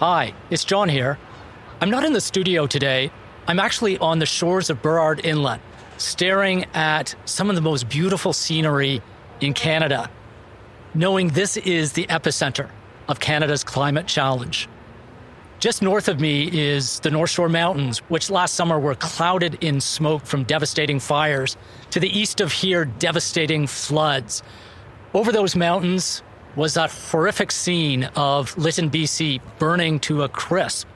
Hi, it's John here. I'm not in the studio today. I'm actually on the shores of Burrard Inlet, staring at some of the most beautiful scenery in Canada, knowing this is the epicenter of Canada's climate challenge. Just north of me is the North Shore Mountains, which last summer were clouded in smoke from devastating fires. To the east of here, devastating floods. Over those mountains was that horrific scene of Lytton, BC, burning to a crisp.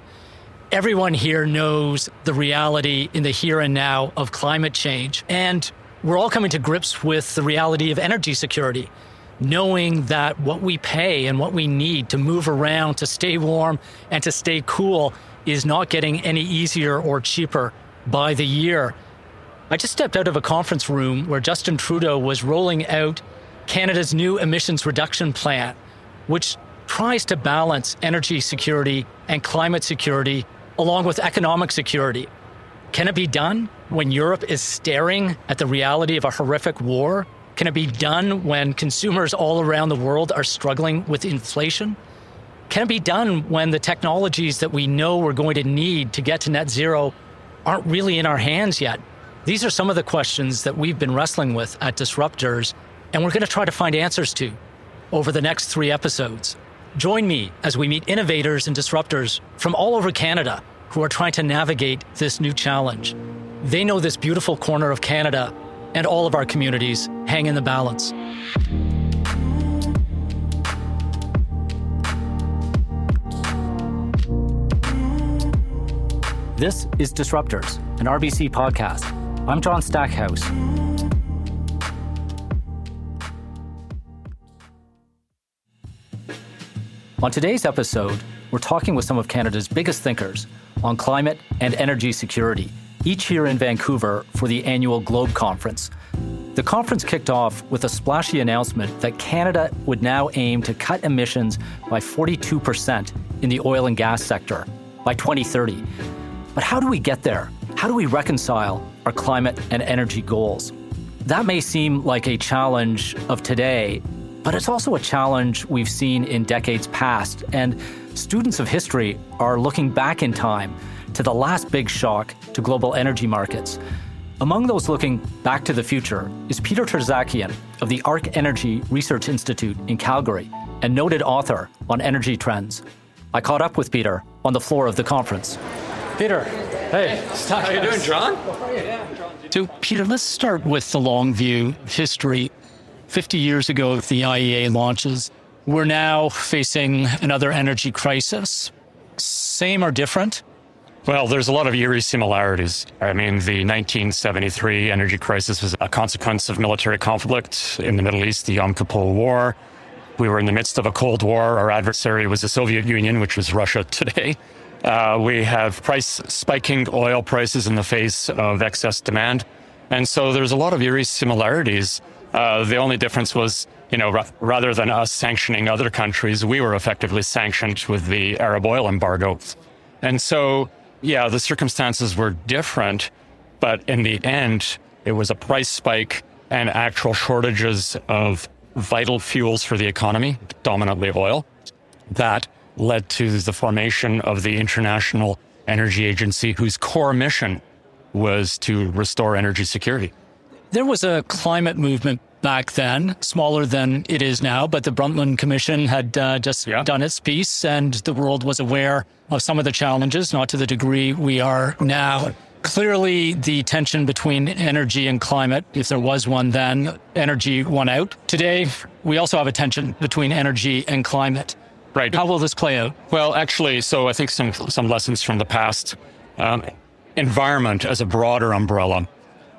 Everyone here knows the reality in the here and now of climate change. And we're all coming to grips with the reality of energy security knowing that what we pay and what we need to move around, to stay warm, and to stay cool is not getting any easier or cheaper by the year. I just stepped out of a conference room where Justin Trudeau was rolling out Canada's new emissions reduction plan, which tries to balance energy security and climate security along with economic security. Can it be done when Europe is staring at the reality of a horrific war can it be done when consumers all around the world are struggling with inflation? Can it be done when the technologies that we know we're going to need to get to net zero aren't really in our hands yet? These are some of the questions that we've been wrestling with at Disruptors, and we're going to try to find answers to over the next three episodes. Join me as we meet innovators and disruptors from all over Canada who are trying to navigate this new challenge. They know this beautiful corner of Canada and all of our communities hang in the balance. This is Disruptors, an RBC podcast. I'm John Stackhouse. On today's episode, we're talking with some of Canada's biggest thinkers on climate and energy security each here in Vancouver for the annual Globe Conference. The conference kicked off with a splashy announcement that Canada would now aim to cut emissions by 42% in the oil and gas sector by 2030. But how do we get there? How do we reconcile our climate and energy goals? That may seem like a challenge of today, but it's also a challenge we've seen in decades past. And students of history are looking back in time to the last big shock to global energy markets. Among those looking back to the future is Peter Tertzakian of the ARC Energy Research Institute in Calgary and noted author on energy trends. I caught up with Peter on the floor of the conference. Peter, hey. How you doing, John? So, Peter, let's start with the long view history. 50 years ago, the IEA launches. We're now facing another energy crisis. Same or different? Well, there's a lot of eerie similarities. I mean, the 1973 energy crisis was a consequence of military conflict in the Middle East, the Yom Kippur War. We were in the midst of a Cold War. Our adversary was the Soviet Union, which was Russia today. Uh, we have price spiking oil prices in the face of excess demand. And so there's a lot of eerie similarities. Uh, the only difference was, you know, r- rather than us sanctioning other countries, we were effectively sanctioned with the Arab oil embargo. And so yeah, the circumstances were different, but in the end, it was a price spike and actual shortages of vital fuels for the economy, dominantly oil, that led to the formation of the International Energy Agency, whose core mission was to restore energy security. There was a climate movement back then, smaller than it is now, but the Brundtland Commission had uh, just yeah. done its piece and the world was aware of some of the challenges, not to the degree we are now. Clearly, the tension between energy and climate, if there was one then, energy won out. Today, we also have a tension between energy and climate. Right. How will this play out? Well, actually, so I think some some lessons from the past. Um, environment as a broader umbrella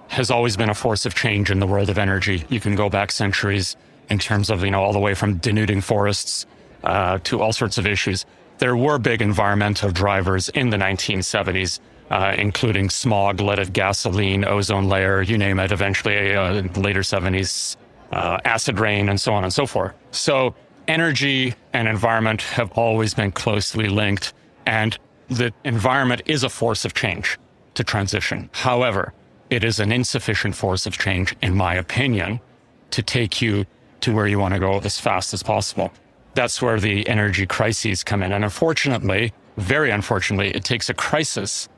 has always been a force of change in the world of energy. You can go back centuries in terms of, you know, all the way from denuding forests uh, to all sorts of issues. There were big environmental drivers in the 1970s, uh, including smog, leaded gasoline, ozone layer, you name it, eventually uh, in the later 70s, uh, acid rain, and so on and so forth. So energy and environment have always been closely linked, and the environment is a force of change to transition. However, it is an insufficient force of change, in my opinion, to take you to where you want to go as fast as possible. That's where the energy crises come in. And unfortunately, very unfortunately, it takes a crisis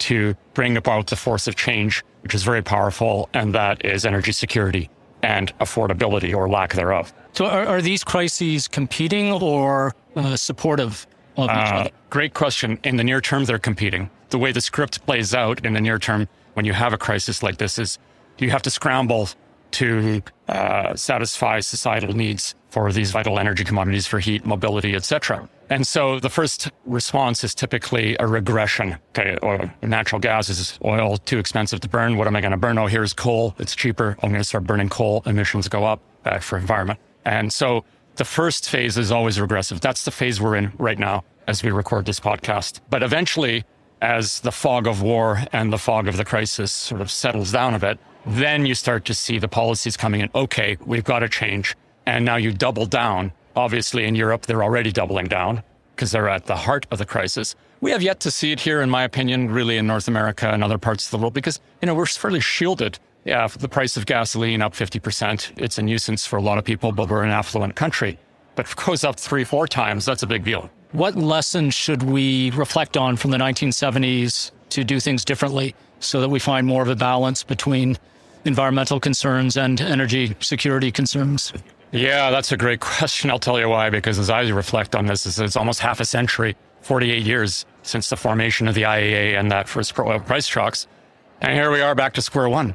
to bring about the force of change, which is very powerful, and that is energy security and affordability or lack thereof. So, are, are these crises competing or uh, supportive of each uh, other? Great question. In the near term, they're competing. The way the script plays out in the near term, when you have a crisis like this, is you have to scramble to uh, satisfy societal needs for these vital energy commodities for heat, mobility, etc. And so the first response is typically a regression. Okay, oil, natural gas is oil too expensive to burn. What am I going to burn? Oh, here's coal. It's cheaper. I'm going to start burning coal. Emissions go up uh, for environment. And so the first phase is always regressive. That's the phase we're in right now as we record this podcast. But eventually, as the fog of war and the fog of the crisis sort of settles down a bit, then you start to see the policies coming in. Okay, we've got to change. And now you double down. Obviously, in Europe, they're already doubling down because they're at the heart of the crisis. We have yet to see it here, in my opinion, really in North America and other parts of the world because, you know, we're fairly shielded. Yeah, the price of gasoline up 50%. It's a nuisance for a lot of people, but we're an affluent country. But if it goes up three, four times, that's a big deal. What lessons should we reflect on from the 1970s to do things differently so that we find more of a balance between environmental concerns and energy security concerns? Yeah, that's a great question. I'll tell you why, because as I reflect on this, it's almost half a century, 48 years since the formation of the IEA and that first oil price shocks. And here we are back to square one.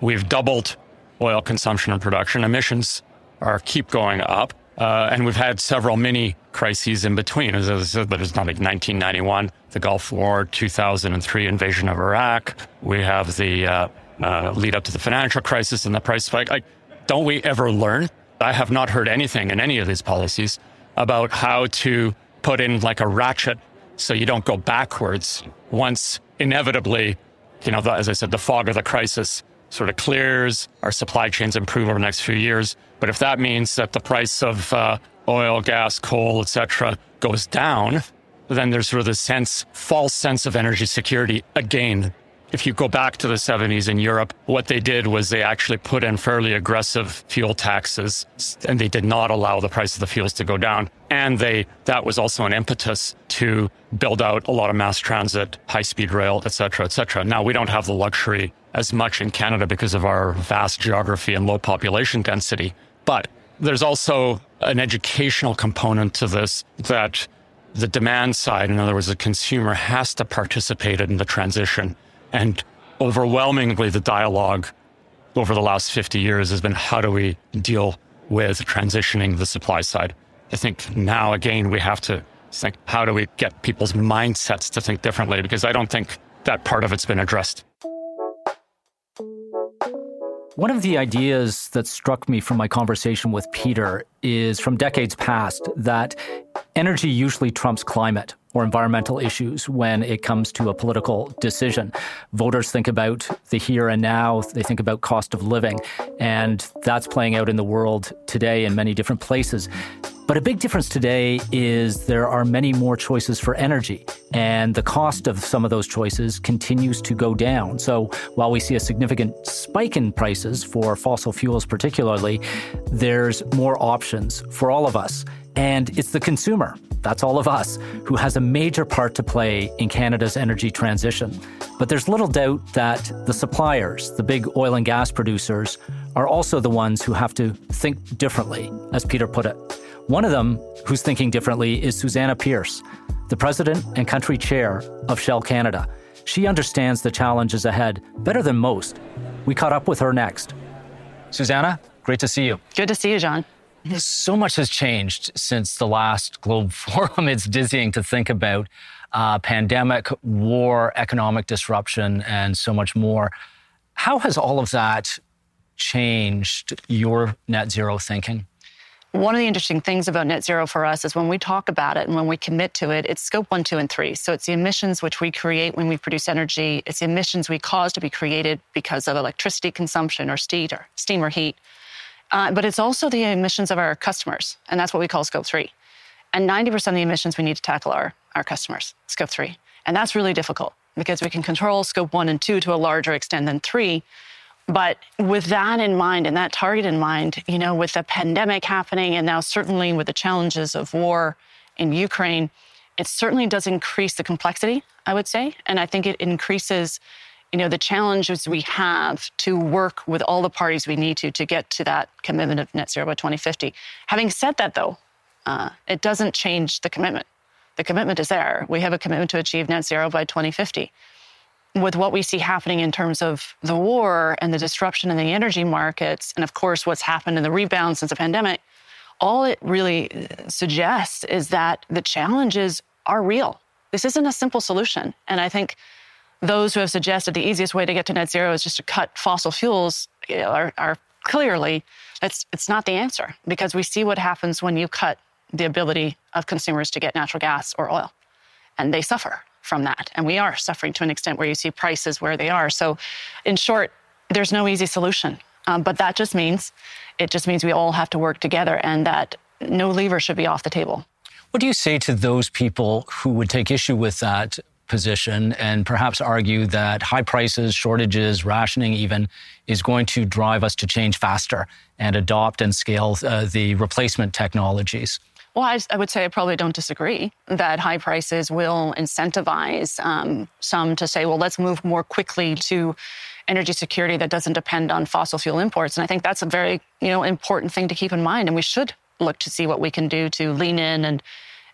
We've doubled oil consumption and production. Emissions are keep going up. Uh, and we've had several mini crises in between. As I said, but it's not like 1991, the Gulf War, 2003 invasion of Iraq. We have the uh, uh, lead up to the financial crisis and the price spike. Like, don't we ever learn? I have not heard anything in any of these policies about how to put in like a ratchet so you don't go backwards once inevitably, you know, the, as I said, the fog of the crisis sort of clears, our supply chains improve over the next few years. But if that means that the price of uh, oil, gas, coal, etc., goes down, then there's sort of this sense, false sense of energy security again if you go back to the 70s in Europe, what they did was they actually put in fairly aggressive fuel taxes and they did not allow the price of the fuels to go down. And they that was also an impetus to build out a lot of mass transit, high speed rail, et cetera, et cetera. Now we don't have the luxury as much in Canada because of our vast geography and low population density. But there's also an educational component to this that the demand side, in other words, the consumer has to participate in the transition. And overwhelmingly, the dialogue over the last 50 years has been how do we deal with transitioning the supply side? I think now, again, we have to think how do we get people's mindsets to think differently? Because I don't think that part of it's been addressed. One of the ideas that struck me from my conversation with Peter is from decades past that energy usually trumps climate or environmental issues when it comes to a political decision. Voters think about the here and now, they think about cost of living, and that's playing out in the world today in many different places. But a big difference today is there are many more choices for energy, and the cost of some of those choices continues to go down. So while we see a significant spike in prices for fossil fuels, particularly, there's more options for all of us. And it's the consumer, that's all of us, who has a major part to play in Canada's energy transition. But there's little doubt that the suppliers, the big oil and gas producers, are also the ones who have to think differently, as Peter put it. One of them who's thinking differently is Susannah Pierce, the president and country chair of Shell Canada. She understands the challenges ahead better than most. We caught up with her next. Susannah, great to see you. Good to see you, John. So much has changed since the last Globe Forum. It's dizzying to think about. Uh, pandemic, war, economic disruption, and so much more. How has all of that changed your net zero thinking? One of the interesting things about net zero for us is when we talk about it and when we commit to it, it's scope one, two, and three. So it's the emissions which we create when we produce energy. It's the emissions we cause to be created because of electricity consumption or steam or, steam or heat. Uh, but it's also the emissions of our customers, and that's what we call scope three. And 90% of the emissions we need to tackle are our customers, scope three. And that's really difficult because we can control scope one and two to a larger extent than three, But with that in mind and that target in mind, you know, with the pandemic happening and now certainly with the challenges of war in Ukraine, it certainly does increase the complexity, I would say. And I think it increases, you know, the challenges we have to work with all the parties we need to to get to that commitment of net zero by 2050. Having said that, though, uh, it doesn't change the commitment. The commitment is there. We have a commitment to achieve net zero by 2050 with what we see happening in terms of the war and the disruption in the energy markets, and of course, what's happened in the rebound since the pandemic, all it really uh, suggests is that the challenges are real. This isn't a simple solution. And I think those who have suggested the easiest way to get to net zero is just to cut fossil fuels are, are clearly, it's, it's not the answer because we see what happens when you cut the ability of consumers to get natural gas or oil. And they suffer from that. And we are suffering to an extent where you see prices where they are. So, in short, there's no easy solution. Um, but that just means it just means we all have to work together and that no lever should be off the table. What do you say to those people who would take issue with that position and perhaps argue that high prices, shortages, rationing even is going to drive us to change faster and adopt and scale uh, the replacement technologies? Well, I, I, would say I probably don't disagree that high prices will incentivize um, some to say, well, let's move more quickly to energy security that doesn't depend on fossil fuel imports. And I think that's a very you know important thing to keep in mind. And we should look to see what we can do to lean in and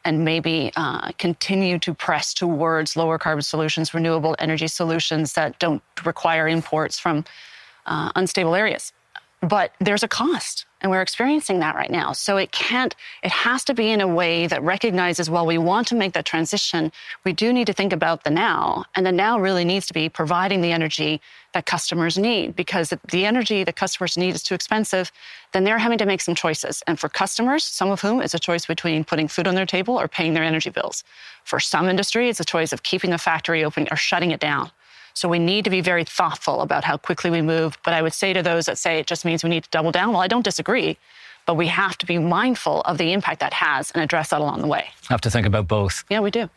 and maybe uh, continue to press towards lower carbon solutions, renewable energy solutions that don't require imports from uh, unstable areas. But there's a cost and we're experiencing that right now. So it can't, it has to be in a way that recognizes while we want to make that transition, we do need to think about the now. And the now really needs to be providing the energy that customers need because the energy that customers need is too expensive, then they're having to make some choices. And for customers, some of whom it's a choice between putting food on their table or paying their energy bills. For some industry, it's a choice of keeping the factory open or shutting it down. So we need to be very thoughtful about how quickly we move. But I would say to those that say it just means we need to double down, well, I don't disagree. But we have to be mindful of the impact that has and address that along the way. Have to think about both. Yeah, we do.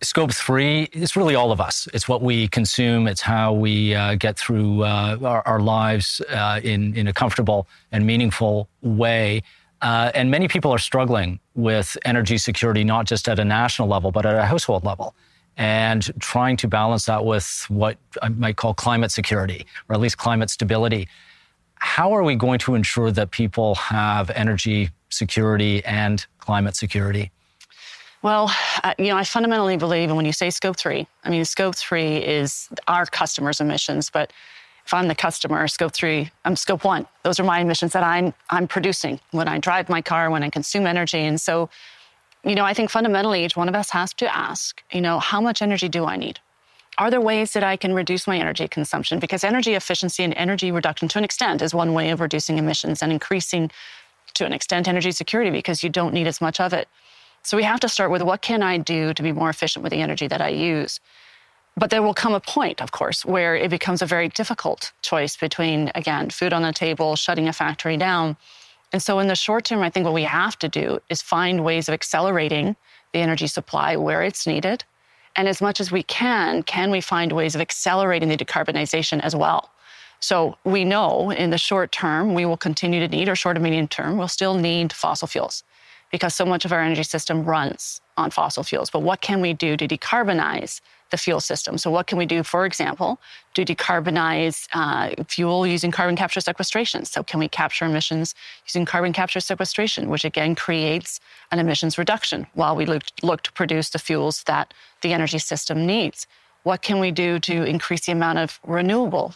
Scope three is really all of us. It's what we consume. It's how we uh, get through uh, our, our, lives uh, in, in a comfortable and meaningful way. Uh, and many people are struggling with energy security, not just at a national level, but at a household level and trying to balance that with what I might call climate security, or at least climate stability. How are we going to ensure that people have energy security and climate security? Well, uh, you know, I fundamentally believe, and when you say scope three, I mean, scope three is our customers' emissions, but if I'm the customer, scope three, I'm scope one. Those are my emissions that I'm I'm producing when I drive my car, when I consume energy. And so you know, I think fundamentally each one of us has to ask, you know, how much energy do I need? Are there ways that I can reduce my energy consumption? Because energy efficiency and energy reduction to an extent is one way of reducing emissions and increasing to an extent energy security because you don't need as much of it. So we have to start with what can I do to be more efficient with the energy that I use? But there will come a point, of course, where it becomes a very difficult choice between, again, food on the table, shutting a factory down, and so, in the short term, I think what we have to do is find ways of accelerating the energy supply where it's needed. And as much as we can, can we find ways of accelerating the decarbonization as well? So, we know in the short term, we will continue to need, or short and medium term, we'll still need fossil fuels because so much of our energy system runs on fossil fuels. But what can we do to decarbonize the fuel system. So, what can we do, for example, to decarbonize uh, fuel using carbon capture sequestration? So, can we capture emissions using carbon capture sequestration, which again creates an emissions reduction while we look, look to produce the fuels that the energy system needs? What can we do to increase the amount of renewable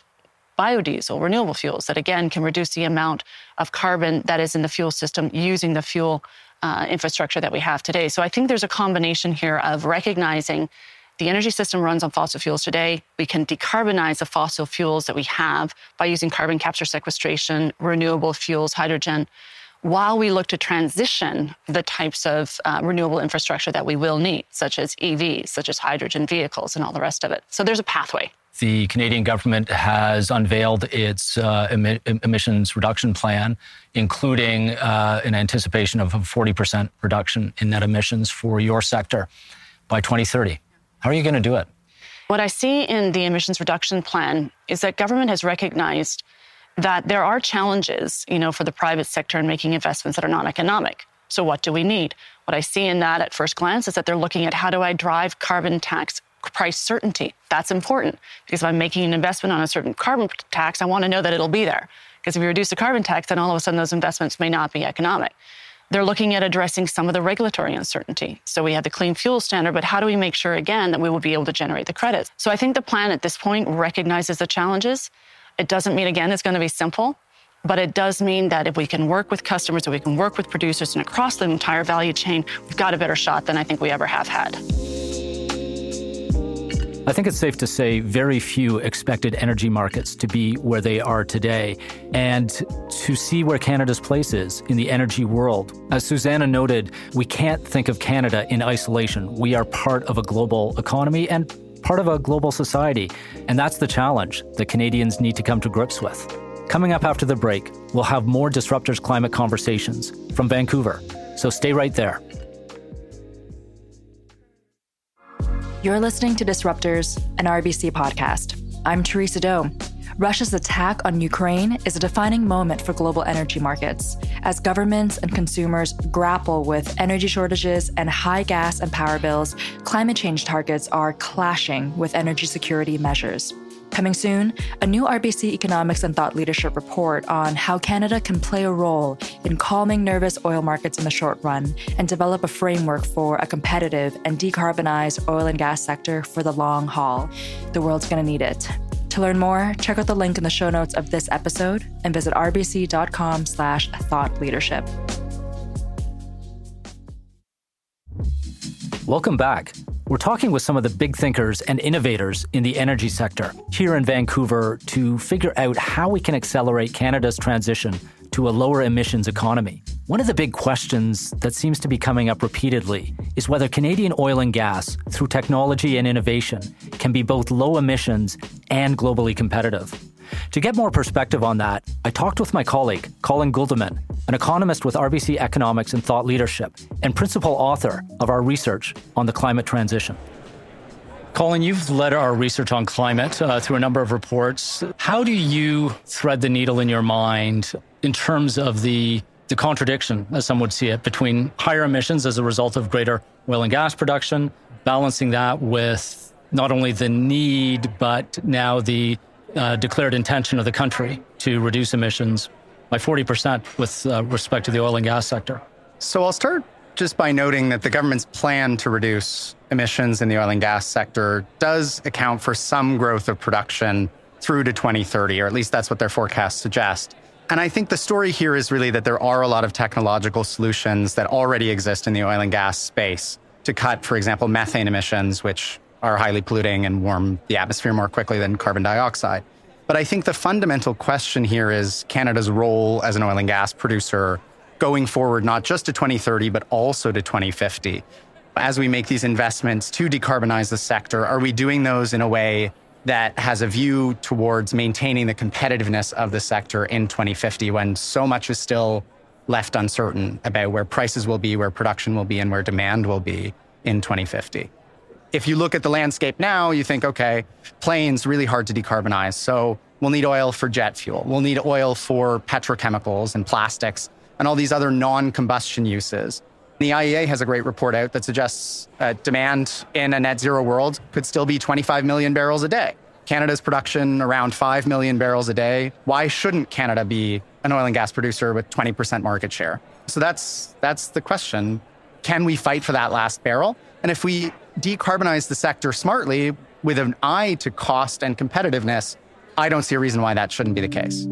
biodiesel, renewable fuels that again can reduce the amount of carbon that is in the fuel system using the fuel uh, infrastructure that we have today. So I think there's a combination here of recognizing the energy system runs on fossil fuels today. We can decarbonize the fossil fuels that we have by using carbon capture sequestration, renewable fuels, hydrogen, while we look to transition the types of uh, renewable infrastructure that we will need, such as EVs, such as hydrogen vehicles, and all the rest of it. So there's a pathway. The Canadian government has unveiled its uh, emissions reduction plan, including uh, an anticipation of a 40% reduction in net emissions for your sector by 2030. How are you going to do it? What I see in the emissions reduction plan is that government has recognized that there are challenges, you know, for the private sector in making investments that are non-economic. So what do we need? What I see in that at first glance is that they're looking at how do I drive carbon tax price certainty. That's important because if I'm making an investment on a certain carbon tax, I want to know that it'll be there. Because if you reduce the carbon tax, then all of a sudden those investments may not be economic. They're looking at addressing some of the regulatory uncertainty. So we have the clean fuel standard, but how do we make sure again that we will be able to generate the credits? So I think the plan at this point recognizes the challenges. It doesn't mean again it's going to be simple, but it does mean that if we can work with customers, if we can work with producers and across the entire value chain, we've got a better shot than I think we ever have had. I think it's safe to say very few expected energy markets to be where they are today and to see where Canada's place is in the energy world. As Susannah noted, we can't think of Canada in isolation. We are part of a global economy and part of a global society. And that's the challenge that Canadians need to come to grips with. Coming up after the break, we'll have more Disruptors Climate Conversations from Vancouver. So stay right there. You're listening to Disruptors, an RBC podcast. I'm Theresa Doe. Russia's attack on Ukraine is a defining moment for global energy markets as governments and consumers grapple with energy shortages and high gas and power bills. Climate change targets are clashing with energy security measures. Coming soon, a new RBC Economics and Thought Leadership report on how Canada can play a role in calming nervous oil markets in the short run and develop a framework for a competitive and decarbonized oil and gas sector for the long haul. The world's going to need it. To learn more, check out the link in the show notes of this episode and visit rbc.com slash thought leadership. Welcome back. We're talking with some of the big thinkers and innovators in the energy sector here in Vancouver to figure out how we can accelerate Canada's transition to a lower emissions economy. One of the big questions that seems to be coming up repeatedly is whether Canadian oil and gas, through technology and innovation, can be both low emissions and globally competitive. To get more perspective on that, I talked with my colleague, Colin Guldimann, an economist with RBC Economics and Thought Leadership, and principal author of our research on the climate transition. Colin, you've led our research on climate uh, through a number of reports. How do you thread the needle in your mind in terms of the the contradiction, as some would see it, between higher emissions as a result of greater oil and gas production, balancing that with not only the need, but now the uh, declared intention of the country to reduce emissions by 40% with uh, respect to the oil and gas sector. So I'll start just by noting that the government's plan to reduce emissions in the oil and gas sector does account for some growth of production through to 2030, or at least that's what their forecasts suggest. And I think the story here is really that there are a lot of technological solutions that already exist in the oil and gas space to cut, for example, methane emissions, which are highly polluting and warm the atmosphere more quickly than carbon dioxide. But I think the fundamental question here is Canada's role as an oil and gas producer going forward, not just to 2030, but also to 2050. As we make these investments to decarbonize the sector, are we doing those in a way that has a view towards maintaining the competitiveness of the sector in 2050 when so much is still left uncertain about where prices will be, where production will be, and where demand will be in 2050? If you look at the landscape now, you think, okay, planes really hard to decarbonize. So we'll need oil for jet fuel. We'll need oil for petrochemicals and plastics and all these other non-combustion uses. The IEA has a great report out that suggests uh, demand in a net zero world could still be 25 million barrels a day. Canada's production around 5 million barrels a day. Why shouldn't Canada be an oil and gas producer with 20% market share? So that's that's the question. Can we fight for that last barrel? And if we decarbonize the sector smartly with an eye to cost and competitiveness, I don't see a reason why that shouldn't be the case.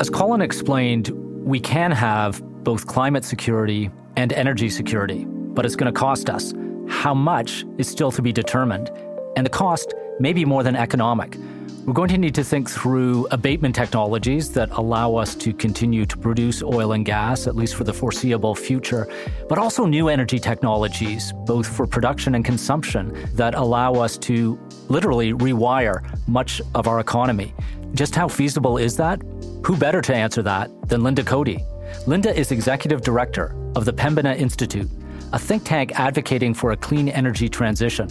As Colin explained, we can have both climate security and energy security, but it's going to cost us. How much is still to be determined, and the cost may be more than economic. We're going to need to think through abatement technologies that allow us to continue to produce oil and gas, at least for the foreseeable future, but also new energy technologies, both for production and consumption, that allow us to literally rewire much of our economy. Just how feasible is that? Who better to answer that than Linda Coady? Linda is executive director of the Pembina Institute, a think tank advocating for a clean energy transition.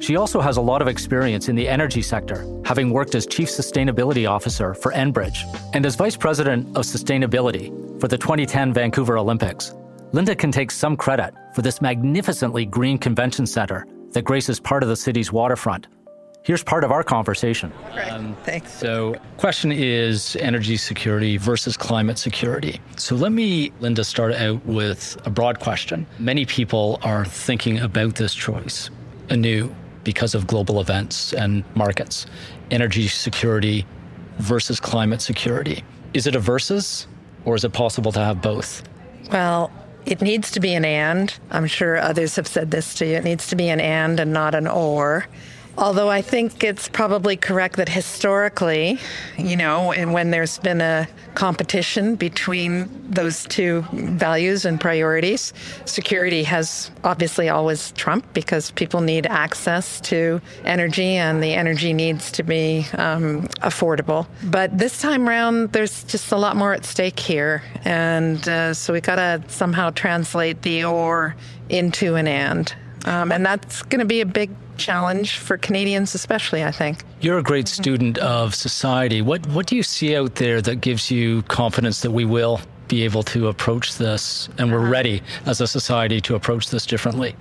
She also has a lot of experience in the energy sector, having worked as Chief Sustainability Officer for Enbridge and as Vice President of Sustainability for the 2010 Vancouver Olympics. Linda can take some credit for this magnificently green convention center that graces part of the city's waterfront. Here's part of our conversation. Um, Thanks. So, question is energy security versus climate security. So, let me, Linda, start out with a broad question. Many people are thinking about this choice anew because of global events and markets. Energy security versus climate security. Is it a versus, or is it possible to have both? Well, it needs to be an and. I'm sure others have said this to you. It needs to be an and and not an or. Although I think it's probably correct that historically, you know, and when there's been a competition between those two values and priorities, security has obviously always trumped because people need access to energy and the energy needs to be um, affordable. But this time around, there's just a lot more at stake here. And uh, so we got to somehow translate the or into an and. Um, and that's going to be a big challenge for Canadians, especially, I think. You're a great student of society. What, what do you see out there that gives you confidence that we will be able to approach this and we're uh-huh. ready as a society to approach this differently?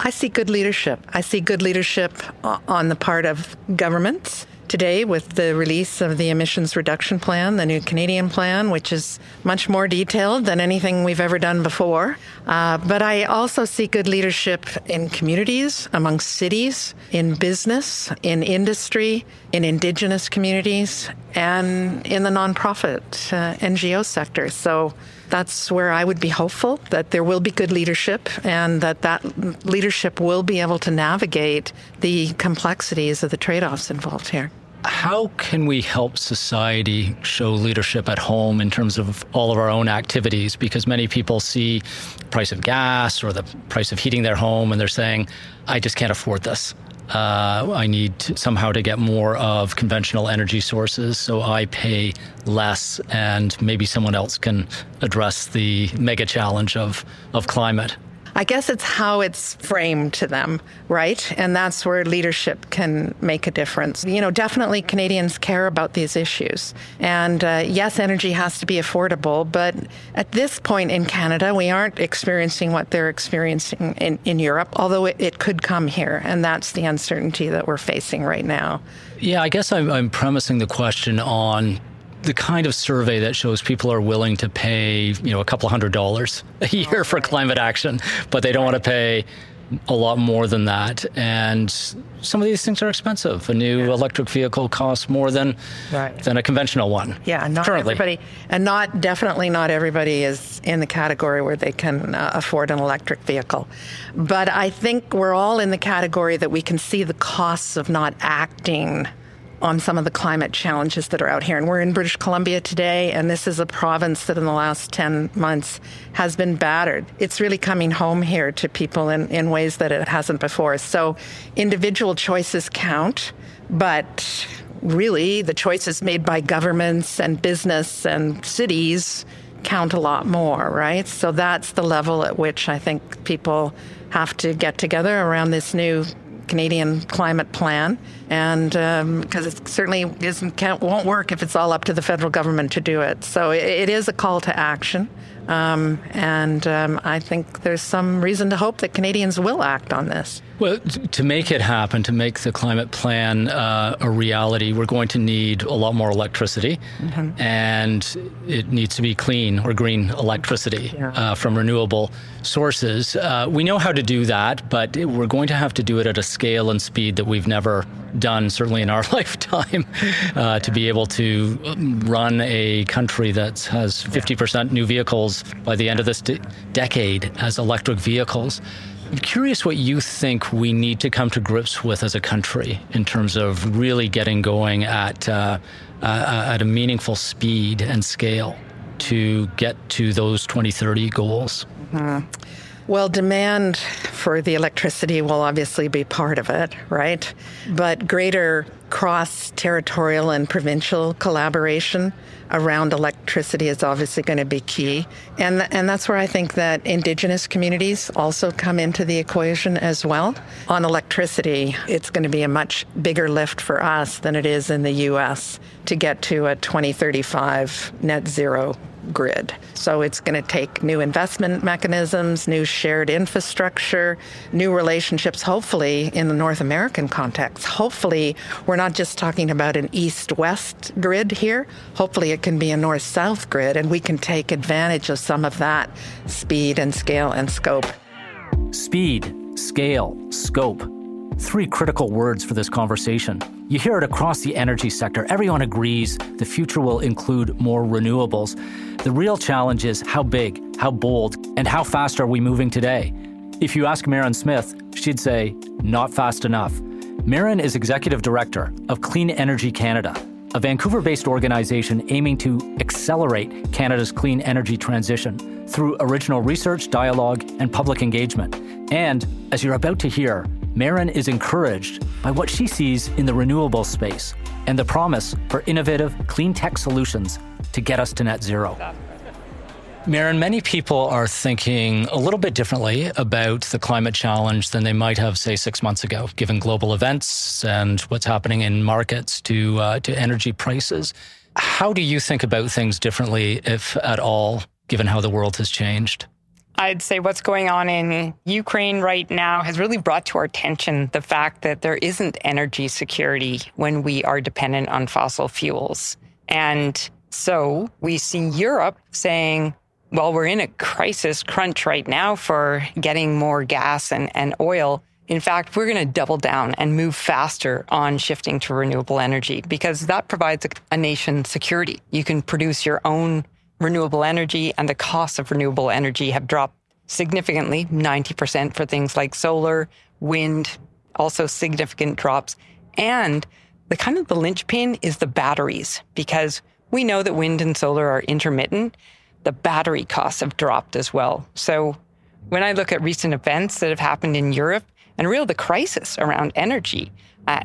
I see good leadership. I see good leadership on the part of governments today with the release of the emissions reduction plan, the new Canadian plan, which is much more detailed than anything we've ever done before. Uh, but I also see good leadership in communities, among cities, in business, in industry, in indigenous communities, and in the nonprofit uh, NGO sector. So that's where I would be hopeful that there will be good leadership and that that leadership will be able to navigate the complexities of the trade offs involved here. How can we help society show leadership at home in terms of all of our own activities? Because many people see price of gas or the price of heating their home and they're saying, I just can't afford this. Uh, I need to, somehow to get more of conventional energy sources, so I pay less, and maybe someone else can address the mega challenge of, of climate. I guess it's how it's framed to them, right? And that's where leadership can make a difference. You know, definitely Canadians care about these issues. And uh, yes, energy has to be affordable, but at this point in Canada, we aren't experiencing what they're experiencing in, in Europe, although it, it could come here. And that's the uncertainty that we're facing right now. Yeah, I guess I'm, I'm premising the question on the kind of survey that shows people are willing to pay, you know, a couple hundred dollars a year for climate action, but they don't want to pay a lot more than that. And some of these things are expensive. A new yeah. electric vehicle costs more than right. than a conventional one. Yeah, not currently. everybody, and not definitely not everybody is in the category where they can uh, afford an electric vehicle. But I think we're all in the category that we can see the costs of not acting on some of the climate challenges that are out here. And we're in British Columbia today, and this is a province that in the last 10 months has been battered. It's really coming home here to people in, in ways that it hasn't before. So individual choices count, but really the choices made by governments and business and cities count a lot more, right? So that's the level at which I think people have to get together around this new Canadian climate plan, and because um, it certainly isn't won't work if it's all up to the federal government to do it. So it, it is a call to action. Um, and um, I think there's some reason to hope that Canadians will act on this. Well, to make it happen, to make the climate plan uh, a reality, we're going to need a lot more electricity, mm-hmm. and it needs to be clean or green electricity yeah. uh, from renewable sources. Uh, we know how to do that, but we're going to have to do it at a scale and speed that we've never done, certainly in our lifetime, uh, to be able to run a country that has 50% new vehicles by the end of this de- decade as electric vehicles. I'm curious what you think we need to come to grips with as a country in terms of really getting going at, uh, uh, at a meaningful speed and scale to get to those 2030 goals. Mm-hmm. Well, demand for the electricity will obviously be part of it, right? But greater cross territorial and provincial collaboration around electricity is obviously going to be key. And, and that's where I think that Indigenous communities also come into the equation as well. On electricity, it's going to be a much bigger lift for us than it is in the US to get to a 2035 net zero grid. So it's going to take new investment mechanisms, new shared infrastructure, new relationships, hopefully in the North American context. Hopefully, we're not just talking about an east west grid here. Hopefully, it can be a north south grid, and we can take advantage of some of that speed and scale and scope. Speed, scale, scope. Three critical words for this conversation. You hear it across the energy sector. Everyone agrees the future will include more renewables. The real challenge is how big, how bold, and how fast are we moving today? If you ask Merran Smith, she'd say, not fast enough. Merran is executive director of Clean Energy Canada, a Vancouver based organization aiming to accelerate Canada's clean energy transition through original research, dialogue, and public engagement. And as you're about to hear, Merran is encouraged by what she sees in the renewable space and the promise for innovative clean tech solutions to get us to net zero. Merran, many people are thinking a little bit differently about the climate challenge than they might have, say, six months ago, given global events and what's happening in markets to uh, to energy prices. How do you think about things differently, if at all, given how the world has changed? I'd say what's going on in Ukraine right now has really brought to our attention the fact that there isn't energy security when we are dependent on fossil fuels. And so we see Europe saying, well, we're in a crisis crunch right now for getting more gas and, and oil. In fact, we're going to double down and move faster on shifting to renewable energy because that provides a, a nation security. You can produce your own renewable energy and the costs of renewable energy have dropped significantly 90% for things like solar, wind, also significant drops. And the kind of the linchpin is the batteries because we know that wind and solar are intermittent. The battery costs have dropped as well. So when I look at recent events that have happened in Europe and real the crisis around energy, uh,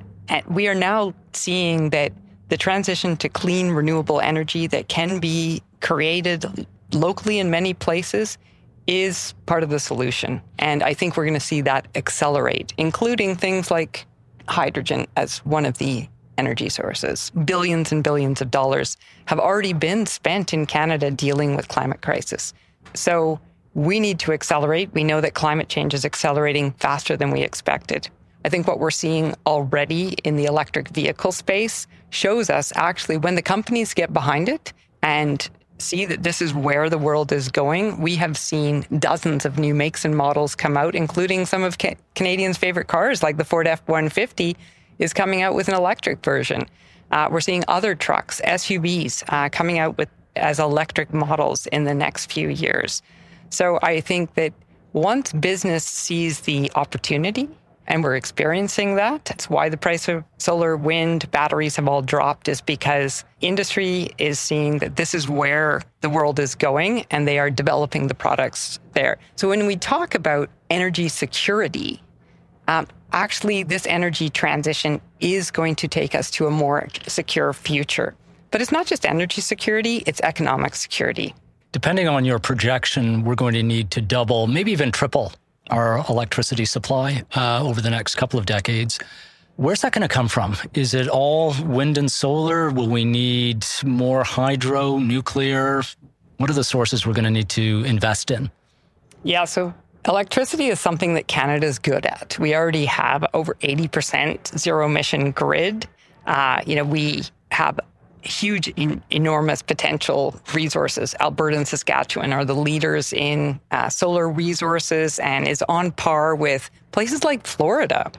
we are now seeing that the transition to clean renewable energy that can be created locally in many places is part of the solution. And I think we're going to see that accelerate, including things like hydrogen as one of the energy sources. Billions and billions of dollars have already been spent in Canada dealing with climate crisis. So we need to accelerate. We know that climate change is accelerating faster than we expected. I think what we're seeing already in the electric vehicle space shows us actually when the companies get behind it and see that this is where the world is going. We have seen dozens of new makes and models come out, including some of ca- Canadians' favorite cars, like the Ford F 150 is coming out with an electric version. Uh, we're seeing other trucks, SUVs, uh, coming out with as electric models in the next few years. So I think that once business sees the opportunity and we're experiencing that. That's why the price of solar, wind, batteries have all dropped, is because industry is seeing that this is where the world is going and they are developing the products there. So when we talk about energy security, um, actually, this energy transition is going to take us to a more secure future. But it's not just energy security, it's economic security. Depending on your projection, we're going to need to double, maybe even triple our electricity supply uh, over the next couple of decades. Where's that going to come from? Is it all wind and solar? Will we need more hydro, nuclear? What are the sources we're going to need to invest in? Yeah, so electricity is something that Canada is good at. We already have over 80% zero emission grid. Uh, you know, we have huge, enormous potential resources. Alberta and Saskatchewan are the leaders in uh, solar resources and is on par with places like Florida.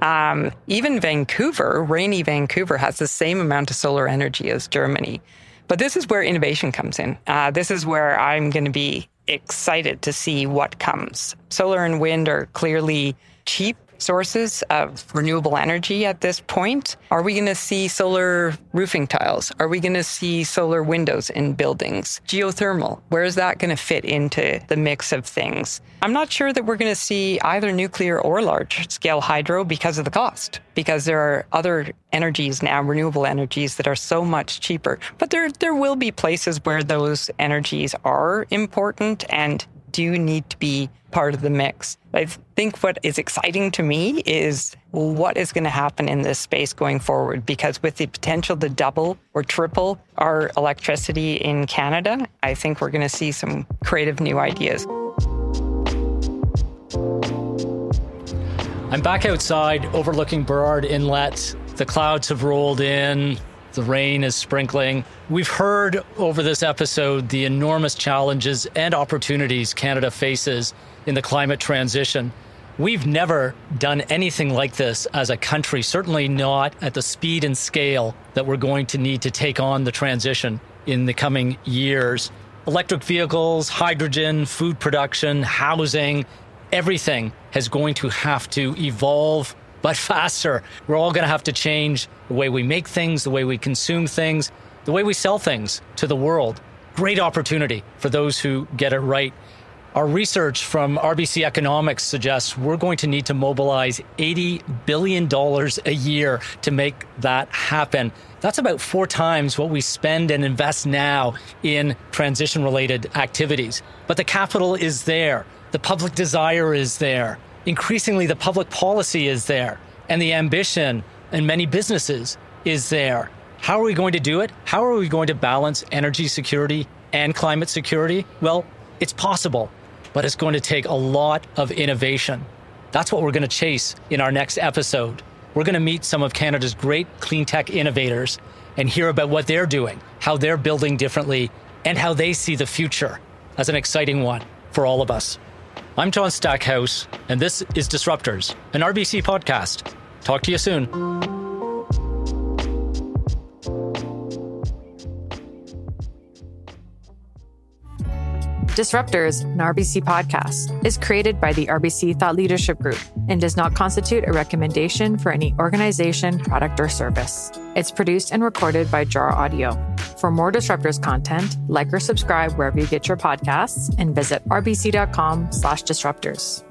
Um, even Vancouver, rainy Vancouver, has the same amount of solar energy as Germany. But this is where innovation comes in. Uh, this is where I'm going to be excited to see what comes. Solar and wind are clearly cheap sources of renewable energy at this point? Are we going to see solar roofing tiles? Are we going to see solar windows in buildings? Geothermal, where is that going to fit into the mix of things? I'm not sure that we're going to see either nuclear or large scale hydro because of the cost, because there are other energies now, renewable energies that are so much cheaper. But there, there will be places where those energies are important and do need to be part of the mix. I think what is exciting to me is what is going to happen in this space going forward because with the potential to double or triple our electricity in Canada, I think we're going to see some creative new ideas. I'm back outside overlooking Burrard Inlet. The clouds have rolled in. The rain is sprinkling. We've heard over this episode the enormous challenges and opportunities Canada faces in the climate transition. We've never done anything like this as a country, certainly not at the speed and scale that we're going to need to take on the transition in the coming years. Electric vehicles, hydrogen, food production, housing, everything is going to have to evolve but faster. We're all going to have to change the way we make things, the way we consume things, the way we sell things to the world. Great opportunity for those who get it right. Our research from RBC Economics suggests we're going to need to mobilize $80 billion a year to make that happen. That's about four times what we spend and invest now in transition related activities. But the capital is there, the public desire is there increasingly the public policy is there and the ambition in many businesses is there. How are we going to do it? How are we going to balance energy security and climate security? Well, it's possible, but it's going to take a lot of innovation. That's what we're going to chase in our next episode. We're going to meet some of Canada's great clean tech innovators and hear about what they're doing, how they're building differently, and how they see the future as an exciting one for all of us. I'm John Stackhouse, and this is Disruptors, an RBC podcast. Talk to you soon. Disruptors, an RBC podcast, is created by the RBC Thought Leadership Group and does not constitute a recommendation for any organization, product, or service. It's produced and recorded by Jar Audio. For more Disruptors content, like or subscribe wherever you get your podcasts and visit rbc.com slash disruptors.